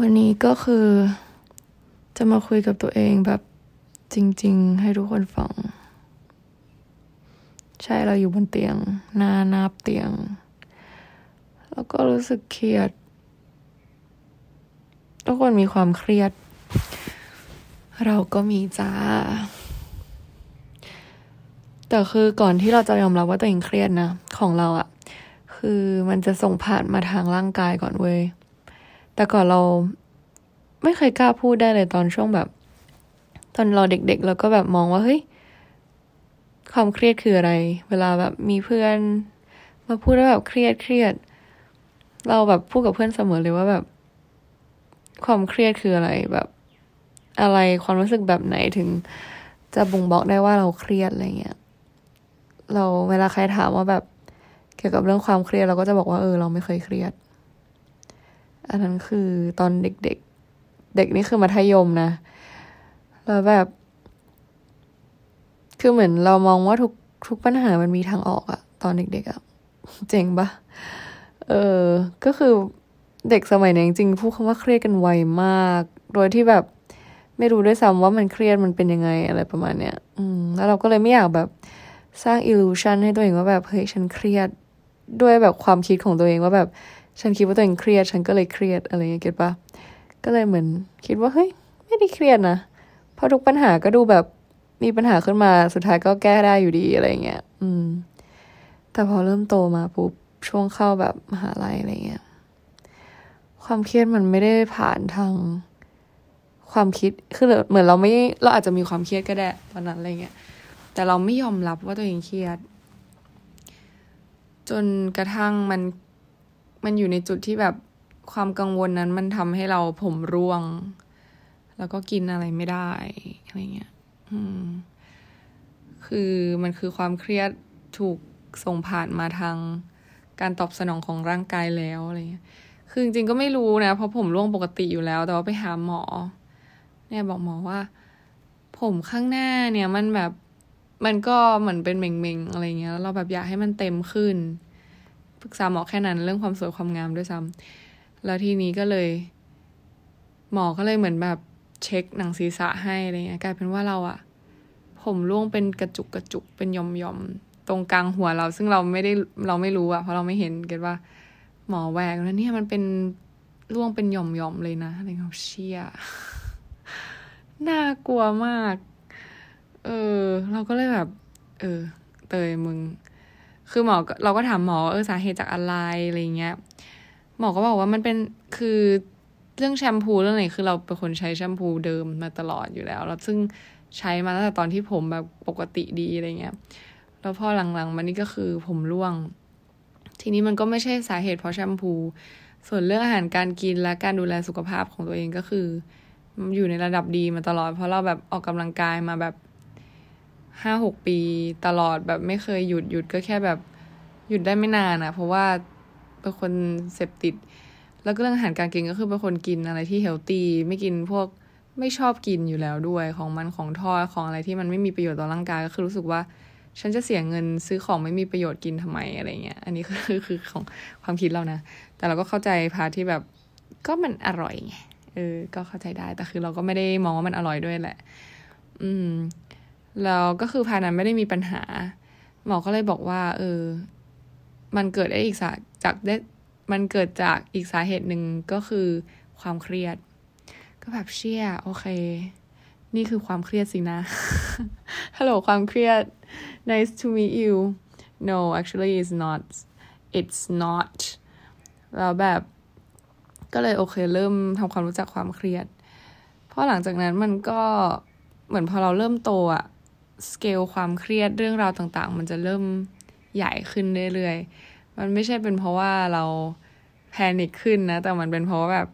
วันนี้ก็คือจะมาคุยกับตัวเองแบบจริง ๆ ให้ทุกคนฟัง ใช่เราอยู่บนเตียง หน้านาบเตียง แล้วก็รู้สึกเครียด ทุกคนมีความเครียด เราก็มีจ้า แต่คือก่อนที่เราจะยอมรับว่าตัวเองเครียดนะ ของเราอะคือมันจะส่งผ่านมาทางร่างกายก่อนเว้ย แต่ก่อนเราไม่เคยกล้าพูดได้เลยตอนช่วงแบบ ตอนเราเด็กๆเราก็แบบมองว่าเฮ้ยความเครียดคืออะไร เวลาแบบมีเพื่อน มาพูดว่าแบบเครียดเครียด เราแบบพูดกับเพื่อนเสมอเลยว่าแบบ ความเครียดคืออะไรแบบ อะไรความรู้สึกแบบไหนถึง จะบ่งบอกได้ว่าเราเครียดอะไรเงี้ยเราเวลาใครถามว่าแบบ เกี่ยวกับเรื่องความเครียดเราก็จะบอกว่าเออเราไม่เคยเครียด อันนั้นคือตอนเด็กๆเด็กนี่คือมัธยมนะ แล้วแบบ คือเหมือนเรามองว่าทุกทุกปัญหามันมีทางออกอะตอนเด็กๆอะเจ๋งปะเออ ก็คือเด็กสมัยนี้จริงๆพูดคำว่าเครียดกันไวมาก โดยที่แบบไม่รู้ด้วยซ้ำว่ามันเครียดมันเป็นยังไงอะไรประมาณเนี้ย อืม แล้วเราก็เลยไม่อยากแบบสร้างอิลูชันให้ตัวเองว่าแบบเฮ้ยฉันเครียดด้วยแบบความคิดของตัวเองว่าแบบ ฉันคิดว่าตัวเองเครียด ฉันก็เลยเครียดอะไรเงี้ยเก็ตปะก็เลยเหมือนคิดว่าเฮ้ยไม่ได้เครียดนะเพราะทุกปัญหาก็ดูแบบมีปัญหาขึ้นมาสุดท้ายก็แก้ได้อยู่ดีอะไรเงี้ย อืม แต่พอเริ่มโตมาปุ๊บช่วงเข้าแบบมหาลัยอะไรเงี้ย ความเครียดมันไม่ได้ผ่านทางความคิด คือเหมือนเราไม่ เราอาจจะมีความเครียดก็ได้ตอนนั้นอะไรเงี้ย แต่เราไม่ยอมรับว่าตัวเองเครียด จนกระทั่งมัน มันอยู่ในจุดที่แบบความกังวลนั้นมันทำให้เราผมร่วง แล้วก็กินอะไรไม่ได้อะไรเงี้ยคือมันคือความเครียดถูกส่งผ่านมาทางการตอบสนองของร่างกายแล้วอะไรเงี้ย คือจริงๆก็ไม่รู้นะเพราะผมร่วงปกติอยู่แล้ว แต่ว่าไปหาหมอ เนี่ยบอกหมอว่า ผมข้างหน้าเนี่ยมันแบบมันก็เหมือนเป็นเม่งๆอะไรเงี้ยแล้วเราแบบอยากให้มันเต็มขึ้น ปรึกษาหมอแค่นั้นเรื่องความสวยความงามด้วยซ้ำแล้วทีนี้ก็เลย หมอก็เลยเหมือนแบบเช็คหนังศีรษะให้อะไรเงี้ยกลายเป็นว่าเราอะผมร่วงเป็นกระจุกกระจุกเป็นหย่อมหย่อมตรงกลางหัวเรา ซึ่งเราไม่ได้เราไม่รู้อะเพราะเราไม่เห็นเก็ตว่า หมอแหวกแล้วเนี่ยมันเป็นร่วงเป็นหย่อมหย่อมเลยนะอะไรเงี้ยเชี่ยน่ากลัวมาก เออ เราก็เลยแบบ เออ เตยมึง คือหมอเราก็ถามหมอเออสาเหตุจากอะไรอะไรเงี้ย หมอก็บอกว่ามันเป็นคือเรื่องแชมพูเรื่องไหนคือเราเป็นคนใช้แชมพูเดิมมาตลอดอยู่แล้ว แล้วซึ่งใช้มาตั้งแต่ตอนที่ผมแบบปกติดีอะไรเงี้ย แล้วพอหลังๆมานี่ก็คือผมร่วง ทีนี้มันก็ไม่ใช่สาเหตุเพราะแชมพู ส่วนเรื่องอาหารการกินและการดูแลสุขภาพของตัวเองก็คือ อยู่ในระดับดีมาตลอด เพราะเราแบบออกกำลังกายมาแบบ ห้าหกปีตลอดแบบไม่เคยหยุดหยุดก็แค่แบบหยุดได้ไม่นานอะเพราะว่าเป็นคนเสพติด แล้วก็เรื่องอาหารการกินก็คือเป็นคนกินอะไรที่เฮลตี้ไม่กินพวกไม่ชอบกินอยู่แล้วด้วยของมันของทอดของอะไรที่มันไม่มีประโยชน์ต่อร่างกายก็คือรู้สึกว่า ฉันจะเสียเงินซื้อของไม่มีประโยชน์กินทำไมอะไรเงี้ย อันนี้คือคือของความคิดเรานะ แต่เราก็เข้าใจพาที่แบบก็มันอร่อยไงเออ ก็เข้าใจได้แต่คือเราก็ไม่ได้มองว่ามันอร่อยด้วยแหละ อืม แล้วก็คือพานั้นไม่ได้มีปัญหา หมอก็เลยบอกว่า เออ มันเกิดได้อีกสาจากได้มันเกิดจากอีกสาเหตุหนึ่งก็คือความเครียด ก็แบบเชี่ยโอเค นี่คือความเครียดสินะฮัลโหลความเครียด nice to meet you no actually it's not it's not แล้วแบบ ก็เลยโอเคเริ่มทำความรู้จักความเครียด เพราะหลังจากนั้นมันก็เหมือนพอเราเริ่มโตอะ สเกลความเครียดเรื่องราวต่างๆ มันจะเริ่มใหญ่ขึ้นเรื่อยๆ มันไม่ใช่เป็นเพราะว่าเราแพนิคขึ้นนะ แต่มันเป็นเพราะว่าแบบ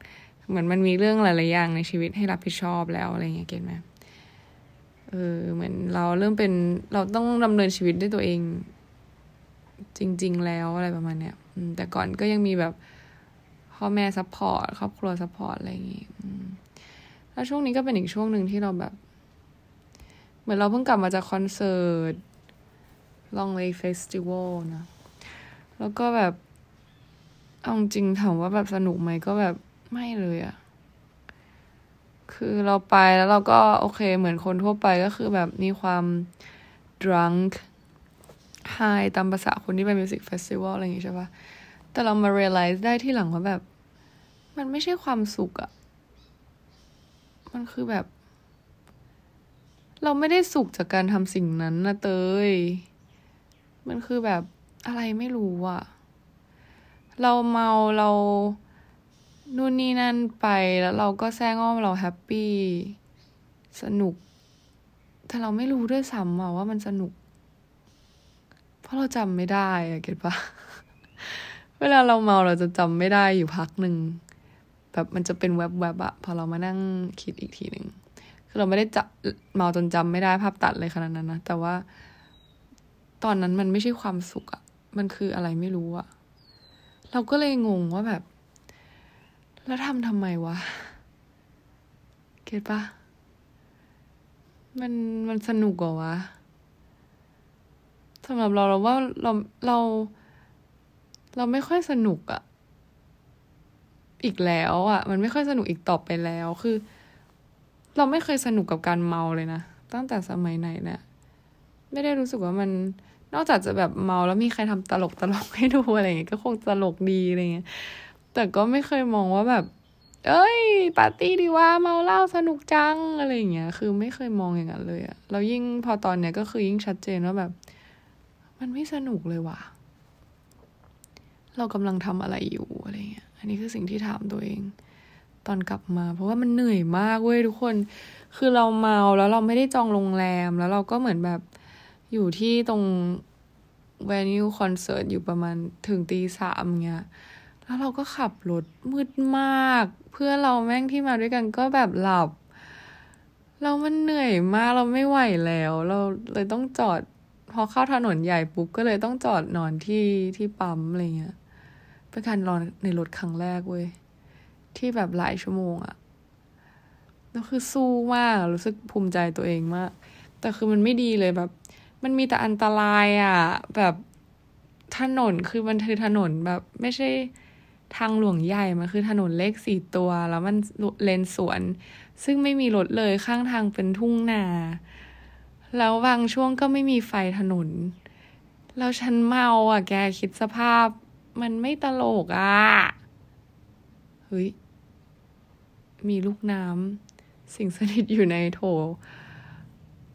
เหมือนมันมีเรื่องหลายๆอย่างในชีวิตให้รับผิดชอบแล้วอะไรเงี้ย get ไหมเออเหมือนเราเริ่มเป็นเราต้องดำเนินชีวิตด้วยตัวเอง จริง ๆ แล้วอะไรประมาณเนี้ยแต่ก่อนก็ยังมีแบบพ่อแม่ support ครอบครัว support อะไรอย่างงี้แล้วช่วงนี้ก็เป็นอีกช่วงหนึ่งที่เราแบบ เหมือนเราเพิ่งกลับมาจากคอนเสิร์ต Long Lake Festival นะ แล้วก็แบบ เอาจริงถามว่าแบบสนุกไหมก็แบบไม่เลยอะคือเราไปแล้วเราก็โอเคเหมือนคนทั่วไปก็คือแบบมีความ drunk high ตามภาษาคนที่ไป music festival อะไรอย่างงี้ใช่ปะแต่เรามา realize ได้ที่หลังว่าแบบ มันไม่ใช่ความสุขอะมันคือแบบ เราไม่ได้สุขจากการทำสิ่งนั้นนะเตย มันคือแบบอะไรไม่รู้อะเราเมาเรานู่นนี่นั่นไปแล้วเราก็แซงอ้อมเราแฮปปี้สนุก แต่เราไม่รู้ด้วยซ้ำว่ามันสนุก เพราะเราจำไม่ได้อะเก็ตปะเวลาเราเมาเราจะจำไม่ได้อยู่พักหนึ่งแบบมันจะเป็นแวบๆอะพอเรามานั่งคิดอีกทีหนึ่ง คือเราไม่ได้จะเมาจนจำไม่ได้ภาพตัดเลยขนาดนั้นนะ แต่ว่าตอนนั้นมันไม่ใช่ความสุขอะมันคืออะไรไม่รู้อะเราก็เลยงงว่าแบบ แล้วทำทำไมวะ เก็ตปะมันมันสนุกกว่าวะสำหรับเราเราว่าเราเรา เราไม่ค่อยสนุกอะอีกแล้วอะมันไม่ค่อยสนุกอีกต่อไปแล้วคือ เราไม่เคยสนุกกับการเมาเลยนะ ตั้งแต่สมัยไหนเนะี่ยไม่ได้รู้สึกว่ามันนอกจากจะแบบเมาแล้วมีใครทำตลกตลกให้ดูอะไรเงี้ยก็คงตลกดีอะไรเงี้ยแต่ก็ไม่เคยมองว่าแบบ เอ้ย ปาร์ตี้ดีว่าเมาเหล้าสนุกจังอะไรเงี้ยคือไม่เคยมองอย่างนั้นเลยอะแล้วยิ่งพอตอนเนี้ยก็คือยิ่งชัดเจนว่าแบบ มันไม่สนุกเลยว่ะ เรากำลังทำอะไรอยู่อะไรเงี้ยอันนี้คือสิ่งที่ถามตัวเอง ตอนกลับมา เพราะว่ามันเหนื่อยมากเว้ยทุกคน คือเราเมาแล้วเราไม่ได้จองโรงแรม แล้วเราก็เหมือนแบบอยู่ที่ตรงเวนิวคอนเสิร์ตอยู่ประมาณถึงตีสามเงี้ย แล้วเราก็ขับรถมืดมาก เพื่อเราแม่งที่มาด้วยกันก็แบบหลับ เรามันเหนื่อยมากเราไม่ไหวแล้ว เราเลยต้องจอด พอเข้าถนนใหญ่ปุ๊บก็เลยต้องจอดนอนที่ที่ปั๊มอะไรเงี้ยเป็นการนอนในรถครั้งแรกเว้ย ที่แบบหลายชั่วโมงอะแล้วคือสู้มากรู้สึกภูมิใจตัวเองมาก แต่คือมันไม่ดีเลยแบบ มันมีแต่อันตรายอะแบบถนนคือมันคือถนนแบบ ไม่ใช่ทางหลวงใหญ่ มันคือถนนเล็กสี่ตัว แล้วมันเลนสวน ซึ่งไม่มีรถเลยข้างทางเป็นทุ่งนา แล้วบางช่วงก็ไม่มีไฟถนน แล้วฉันเมาอะ แกคิดสภาพ มันไม่ตลกอะ เฮ้ย มีลูกน้ำสิ่งสนิทอยู่ในโถ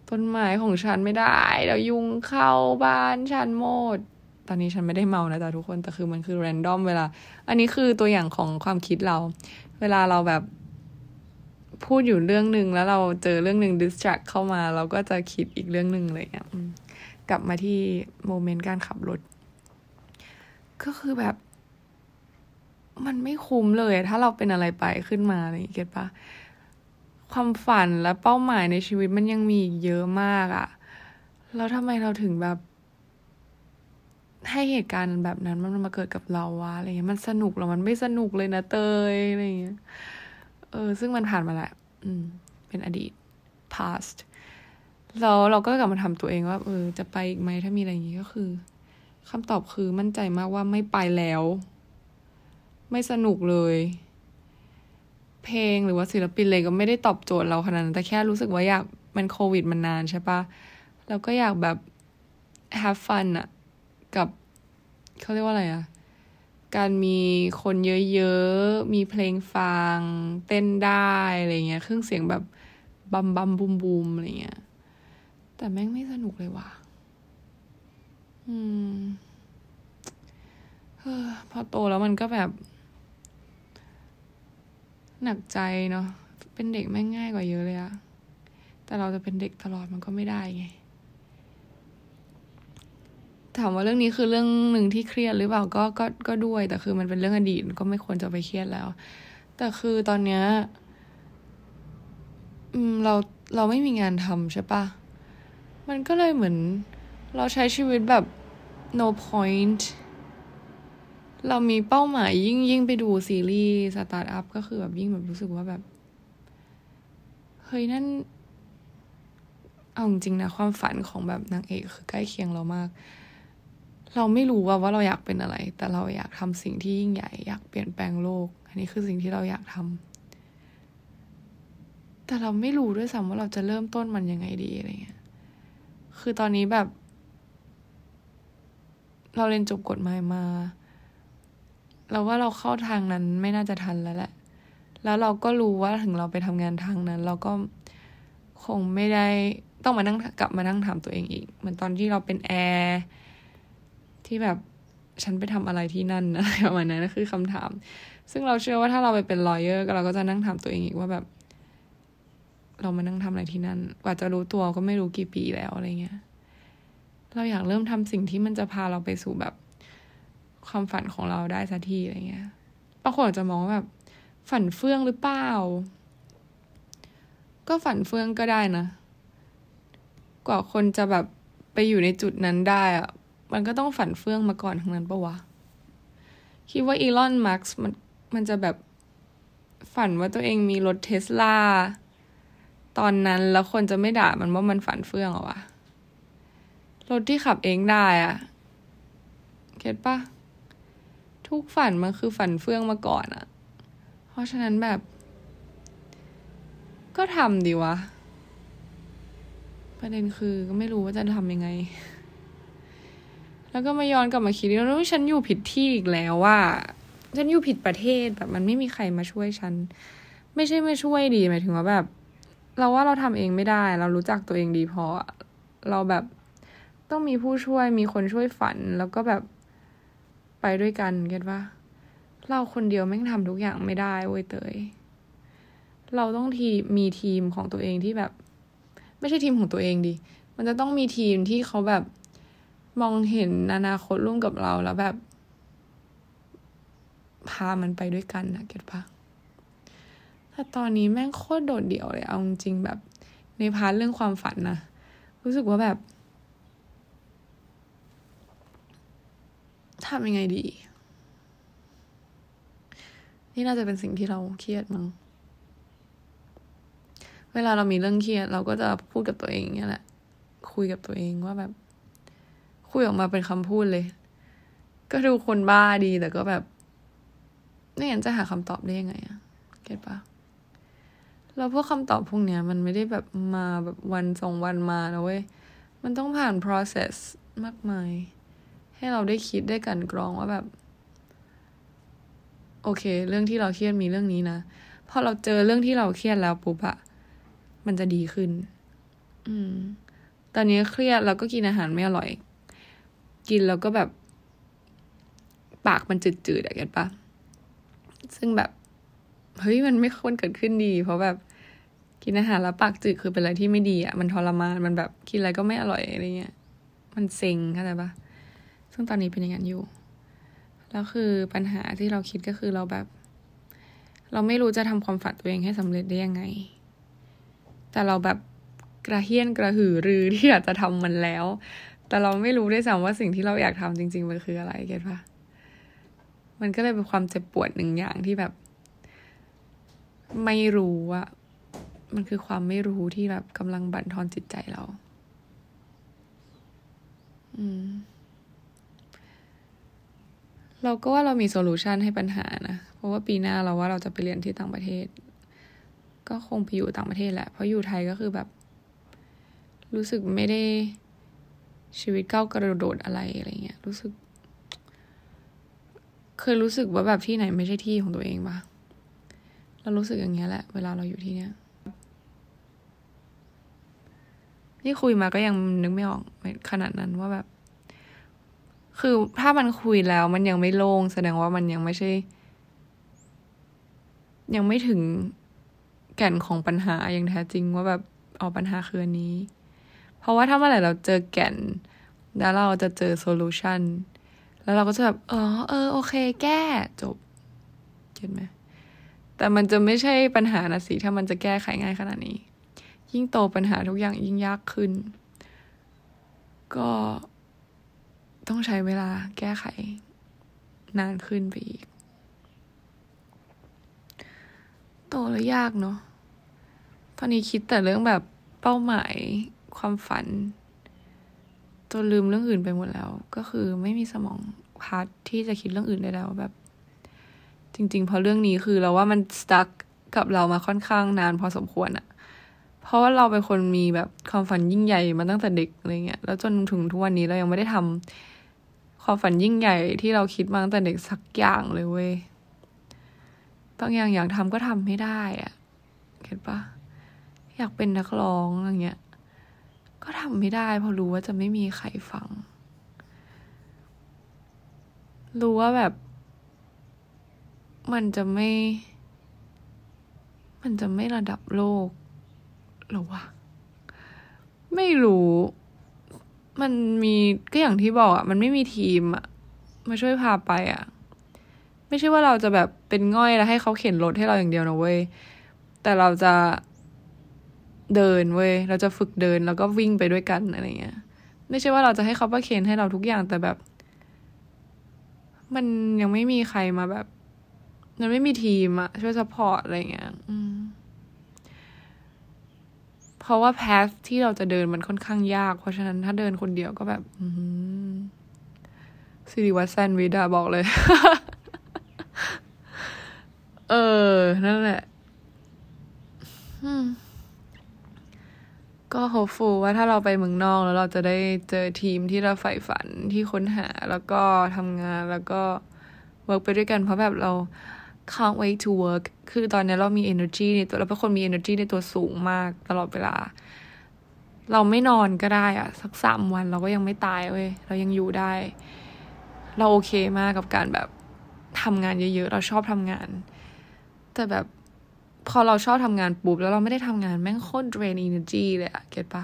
ต้นไม้ของฉันไม่ได้เดี๋ยวยุงเข้าบ้านฉันหมด ตอนนี้ฉันไม่ได้เมานะจ๊ะทุกคนแต่คือมันคือแรนดอมเวลา อันนี้คือตัวอย่างของความคิดเรา เวลาเราแบบพูดอยู่เรื่องหนึ่งแล้วเราเจอเรื่องหนึ่งดิสแทรกเข้ามา เราก็จะคิดอีกเรื่องหนึ่งเลยอะกลับมาที่โมเมนต์การขับรถ ก็คือแบบ มันไม่คุ้มเลย ถ้าเราเป็นอะไรไปขึ้นมาอะไรอย่างเงี้ยเก็ตปะความฝันและเป้าหมายในชีวิตมันยังมีอีกเยอะมากอะแล้วทำไมเราถึงแบบ ให้เหตุการณ์แบบนั้นมันมาเกิดกับเราวะอะไรเงี้ยมันสนุกหรอมันไม่สนุกเลยนะเตยอะไรเงี้ยเออ ซึ่งมันผ่านมาแล้วอืม เป็นอดีต past แล้วเราก็กลับมาทำตัวเองว่า เออ จะไปอีกไหมถ้ามีอะไรอย่างงี้ก็คือคำตอบคือมั่นใจมากว่าไม่ไปแล้ว ไม่สนุกเลย เพลงหรือว่าศิลปินเลยก็ไม่ได้ตอบโจทย์เราขนาดนั้นแต่แค่รู้สึกว่าอยากมันโควิดมันนานใช่ปะเราก็อยากแบบ have fun อะกับเขาเรียกว่าอะไรอะการมีคนเยอะๆ มีเพลงฟัง เต้นได้อะไรเงี้ย เครื่องเสียงแบบบัมบัมบูมบูมอะไรเงี้ย แต่แม่งไม่สนุกเลยว่ะ อืม เออพอโตแล้วมันก็แบบ หนักใจเนาะเป็นเด็กแม่งง่ายกว่าเยอะเลยอะแต่เราจะเป็นเด็กตลอดมันก็ไม่ได้ไง ถามว่าเรื่องนี้คือเรื่องหนึ่งที่เครียดหรือเปล่าก็ก็ก็ด้วย แต่คือมันเป็นเรื่องอดีตก็ไม่ควรจะไปเครียดแล้ว แต่คือตอนเนี้ยอืมเราเราไม่มีงานทำใช่ปะมันก็เลยเหมือน เราใช้ชีวิตแบบ no point เราไม่มีเป้าหมายยิ่งยิ่งไปดูซีรีส์สตาร์ทอัพก็คือแบบยิ่งแบบรู้สึกว่าแบบ เฮ้ยนั่น เอาจริงนะ ความฝันของแบบนางเอกคือใกล้เคียงเรามาก เราไม่รู้ว่าว่าเราอยากเป็นอะไร แต่เราอยากทำสิ่งที่ยิ่งใหญ่ อยากเปลี่ยนแปลงโลก อันนี้คือสิ่งที่เราอยากทำแต่เราไม่รู้ด้วยซ้ำว่าเราจะเริ่มต้นมันยังไงดีอะไรเงี้ย คือตอนนี้แบบ เราเรียนจบกฎหมายมา เราว่าเราเข้าทางนั้นไม่น่าจะทันแล้วแหละ แล้วเราก็รู้ว่าถึงเราไปทำงานทางนั้น เราก็คงไม่ได้ต้องมานั่งกลับมานั่งถามตัวเองอีก เหมือนตอนที่เราเป็นแอร์ที่แบบฉันไปทำอะไรที่นั่นอะไรประมาณนั้นนั่นคือคำถาม ซึ่งเราเชื่อว่าถ้าเราไปเป็น lawyer เราก็จะนั่งถามตัวเองอีกว่าแบบ เรามานั่งทำอะไรที่นั่น กว่าจะรู้ตัวก็ไม่รู้กี่ปีแล้วอะไรเงี้ย เราอยากเริ่มทำสิ่งที่มันจะพาเราไปสู่แบบ ความฝันของเราได้สักทีอะไรเงี้ยบางคนอาจจะมองว่าแบบ ฝันเฟื่องหรือเปล่า ก็ฝันเฟื่องก็ได้นะ กว่าคนจะแบบไปอยู่ในจุดนั้นได้อะมันก็ต้องฝันเฟื่องมาก่อนทั้งนั้นปะวะ คิดว่าอีลอนมาร์กมันมันจะแบบฝันว่าตัวเองมีรถเทสลาตอนนั้นแล้วคนจะไม่ด่ามันว่ามันฝันเฟื่องหรอวะ รถที่ขับเองได้อะเก็ตปะ ทุกฝันมันคือฝันเฟื่องมาก่อนอะเพราะฉะนั้นแบบ ก็ทำดีวะ ประเด็นคือก็ไม่รู้ว่าจะทำยังไง แล้วก็มาย้อนกลับมาคิดว่าฉันอยู่ผิดที่อีกแล้วว่า ฉันอยู่ผิดประเทศแบบมันไม่มีใครมาช่วยฉัน ไม่ใช่ไม่ช่วยดีหมายถึงว่าแบบ เราว่าเราทำเองไม่ได้ เรารู้จักตัวเองดีพอเราแบบต้องมีผู้ช่วยมีคนช่วยฝันแล้วก็แบบ ไปด้วยกันเก็ตว่าเราคนเดียวแม่งทำทุกอย่างไม่ได้เว้ยเตย เราต้องทีมีทีมของตัวเองที่แบบ ไม่ใช่ทีมของตัวเองดิ มันจะต้องมีทีมที่เขาแบบมองเห็นอนาคตร่วมกับเราแล้วแบบ พามันไปด้วยกันนะเก็ตปะแต่ตอนนี้แม่งโคตรโดดเดี่ยวเลยเอาจริงแบบ ในพาร์ทเรื่องความฝันนะรู้สึกว่าแบบ ทำยังไงดี นี่น่าจะเป็นสิ่งที่เราเครียดมั้งเวลาเรามีเรื่องเครียด เราก็จะพูดกับตัวเองเนี่ยแหละ คุยกับตัวเองว่าแบบ คุยออกมาเป็นคำพูดเลย ก็ดูคนบ้าดีแต่ก็แบบไม่งั้นจะหาคำตอบได้ยังไงอะเก็ตปะแล้วพวกคำตอบพวกเนี้ย มันไม่ได้แบบมาแบบวันสองวันมานะเว้ย มันต้องผ่าน process มากมาย ให้เราได้คิดได้กันกรองว่าแบบ โอเค เรื่องที่เราเครียดมีเรื่องนี้นะพอเราเจอเรื่องที่เราเครียดแล้วปุ๊บอะมันจะดีขึ้น อืม ตอนนี้เครียดเราก็กินอาหารไม่อร่อย กินแล้วก็แบบ ปากมันจืดๆอะเก็ตปะซึ่งแบบเฮ้ยมันไม่ควรเกิดขึ้นดี เพราะแบบกินอาหารแล้วปากจืดคือเป็นอะไรที่ไม่ดีอะมันทรมานมันแบบกินอะไรก็ไม่อร่อยอะไรเงี้ย มันเซ็งเข้าใจปะ ซึ่งตอนนี้เป็นอย่างนั้นอยู่ แล้วคือปัญหาที่เราคิดก็คือเราแบบ เราไม่รู้จะทำความฝันตัวเองให้สำเร็จได้ยังไง แต่เราแบบกระเหี้ยนกระหือรือที่อยากจะทำมันแล้ว แต่เราไม่รู้ด้วยซ้ำว่าสิ่งที่เราอยากทำจริง ๆ มันคืออะไร get ปะมันก็เลยเป็นความเจ็บปวดหนึ่งอย่างที่แบบ ไม่รู้อะมันคือความไม่รู้ที่แบบกำลังบั่นทอนจิตใจเรา อืม เราก็ว่าเรามี solution ให้ปัญหานะ เพราะว่าปีหน้าเราว่าเราจะไปเรียนที่ต่างประเทศ ก็คงไปอยู่ต่างประเทศแหละ เพราะอยู่ไทยก็คือแบบ รู้สึกไม่ได้ชีวิตก้าวกระโดดอะไรอะไรเงี้ย รู้สึก เคยรู้สึกว่าแบบที่ไหนไม่ใช่ที่ของตัวเองปะเรารู้สึกอย่างเงี้ยแหละ เวลาเราอยู่ที่เนี้ยนี่คุยมาก็ยังนึกไม่ออกขนาดนั้นว่าแบบ คือถ้ามันคุยแล้วมันยังไม่โล่งแสดงว่ามันยังไม่ใช่ ยังไม่ถึงแก่นของปัญหาอย่างแท้จริงว่าแบบเอาปัญหาคืออันนี้ เพราะว่าถ้าเมื่อไหร่เราเจอแก่น แล้วเราจะเจอโซลูชันแล้วเราก็จะแบบอ๋อเออ โอเค แก้จบเห็นไหมแต่มันจะไม่ใช่ปัญหานะสิถ้ามันจะแก้ไขง่ายขนาดนี้ ยิ่งโตปัญหาทุกอย่างยิ่งยากขึ้น ก็ ต้องใช้เวลาแก้ไข นานขึ้นไปอีก โตแล้วยากเนาะตอนนี้คิดแต่เรื่องแบบเป้าหมายความฝันจนลืมเรื่องอื่นไปหมดแล้ว ก็คือไม่มีสมองพาร์ทที่จะคิดเรื่องอื่นได้แล้วแบบ จริงๆเพราะเรื่องนี้คือเราว่ามันสตั๊กกับเรามาค่อนข้างนานพอสมควรอะเพราะว่าเราเป็นคนมีแบบความฝันยิ่งใหญ่มาตั้งแต่เด็กอะไรเงี้ย แล้วจนถึงทุกวันนี้เรายังไม่ได้ทำ ความฝันยิ่งใหญ่ที่เราคิดมาตั้งแต่เด็กสักอย่างเลยเว้ย บางอย่างอยากทำก็ทำไม่ได้อะเห็นปะอยากเป็นนักร้องอะไรเงี้ย ก็ทำไม่ได้ เพราะรู้ว่าจะไม่มีใครฟัง รู้ว่าแบบ มันจะไม่ มันจะไม่ระดับโลกหรอวะ ไม่รู้ มันมีก็อย่างที่บอกอะมันไม่มีทีมอะมาช่วยพาไปอะไม่ใช่ว่าเราจะแบบเป็นง่อยแล้วให้เขาเข็นรถให้เราอย่างเดียวนะเว้ย แต่เราจะเดินเว้ย เราจะฝึกเดินแล้วก็วิ่งไปด้วยกันอะไรเงี้ย ไม่ใช่ว่าเราจะให้เขาประเคนให้เราทุกอย่างแต่แบบ มันยังไม่มีใครมาแบบมันไม่มีทีมอะช่วย support อะไรเงี้ย อืม เพราะว่าแพทที่เราจะเดินมันค่อนข้างยาก เพราะฉะนั้นถ้าเดินคนเดียวก็แบบสิริวัฒน์แซนวิดาบอกเลย เออ นั่นแหละก็โฮฟูว่าถ้าเราไปเมืองนอกแล้วเราจะได้เจอทีมที่เราใฝ่ฝันที่ค้นหาแล้วก็ทำงานแล้วก็เวิร์กไปด้วยกันเพราะแบบเรา can't wait to work คือตอนนี้เรามี energy ในตัวเราเป็นคนมี energy ในตัวสูงมากตลอดเวลา เราไม่นอนก็ได้อะสักสามวันเราก็ยังไม่ตายเว้ย เรายังอยู่ได้ เราโอเคมากกับการแบบทำงานเยอะๆ เราชอบทำงาน แต่แบบพอเราชอบทำงานปุ๊บแล้วเราไม่ได้ทำงานแม่งโคตร drain energy เลยอะเก็ตปะ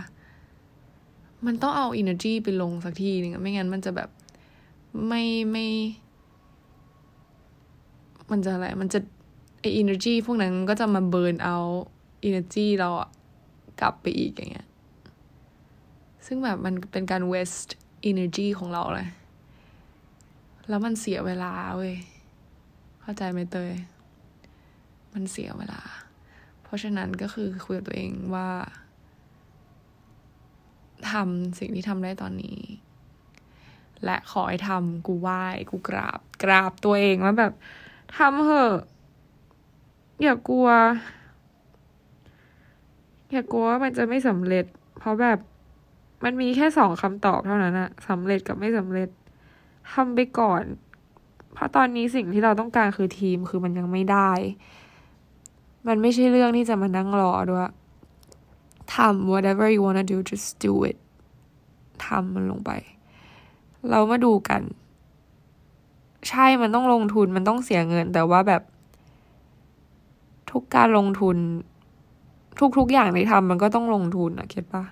มันต้องเอา energy ไปลงสักทีนึงไม่งั้นมันจะแบบไม่ไม่มั มันจะอะไร มันจะไอ energy พวกนั้นก็จะมาเบิร์นเอา energy เราอะกลับไปอีกอย่างเงี้ย ซึ่งแบบมันเป็นการ waste energy ของเราเลย แล้วมันเสียเวลาเว้ย เข้าใจไหมเตย มันเสียเวลา เพราะฉะนั้นก็คือคุยกับตัวเองว่าทำสิ่งที่ทำได้ตอนนี้ และขอให้ทำกูไหว้ กูกราบ กราบตัวเองว่าแบบ ทำเหอะ อย่ากลัว อย่ากลัวว่ามันจะไม่สำเร็จ เพราะแบบมันมีแค่สองคำตอบเท่านั้นอะสำเร็จกับไม่สำเร็จทำไปก่อน เพราะตอนนี้สิ่งที่เราต้องการคือทีมคือมันยังไม่ได้ มันไม่ใช่เรื่องที่จะมานั่งรอด้วยทำ whatever you wanna do just do it ทำมันลงไป เรามาดูกัน ใช่มันต้องลงทุนมันต้องเสียเงิน แต่ว่าแบบ ทุกการลงทุน ทุกๆอย่างที่ทำมันก็ต้องลงทุนอะเก็ตปะ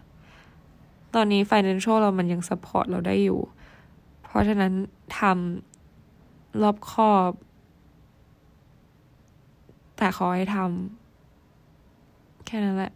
ตอนนี้ financial เรามันยัง support เราได้อยู่ เพราะฉะนั้นทำรอบคอบ แต่ขอให้ทำแค่นั้นแหละ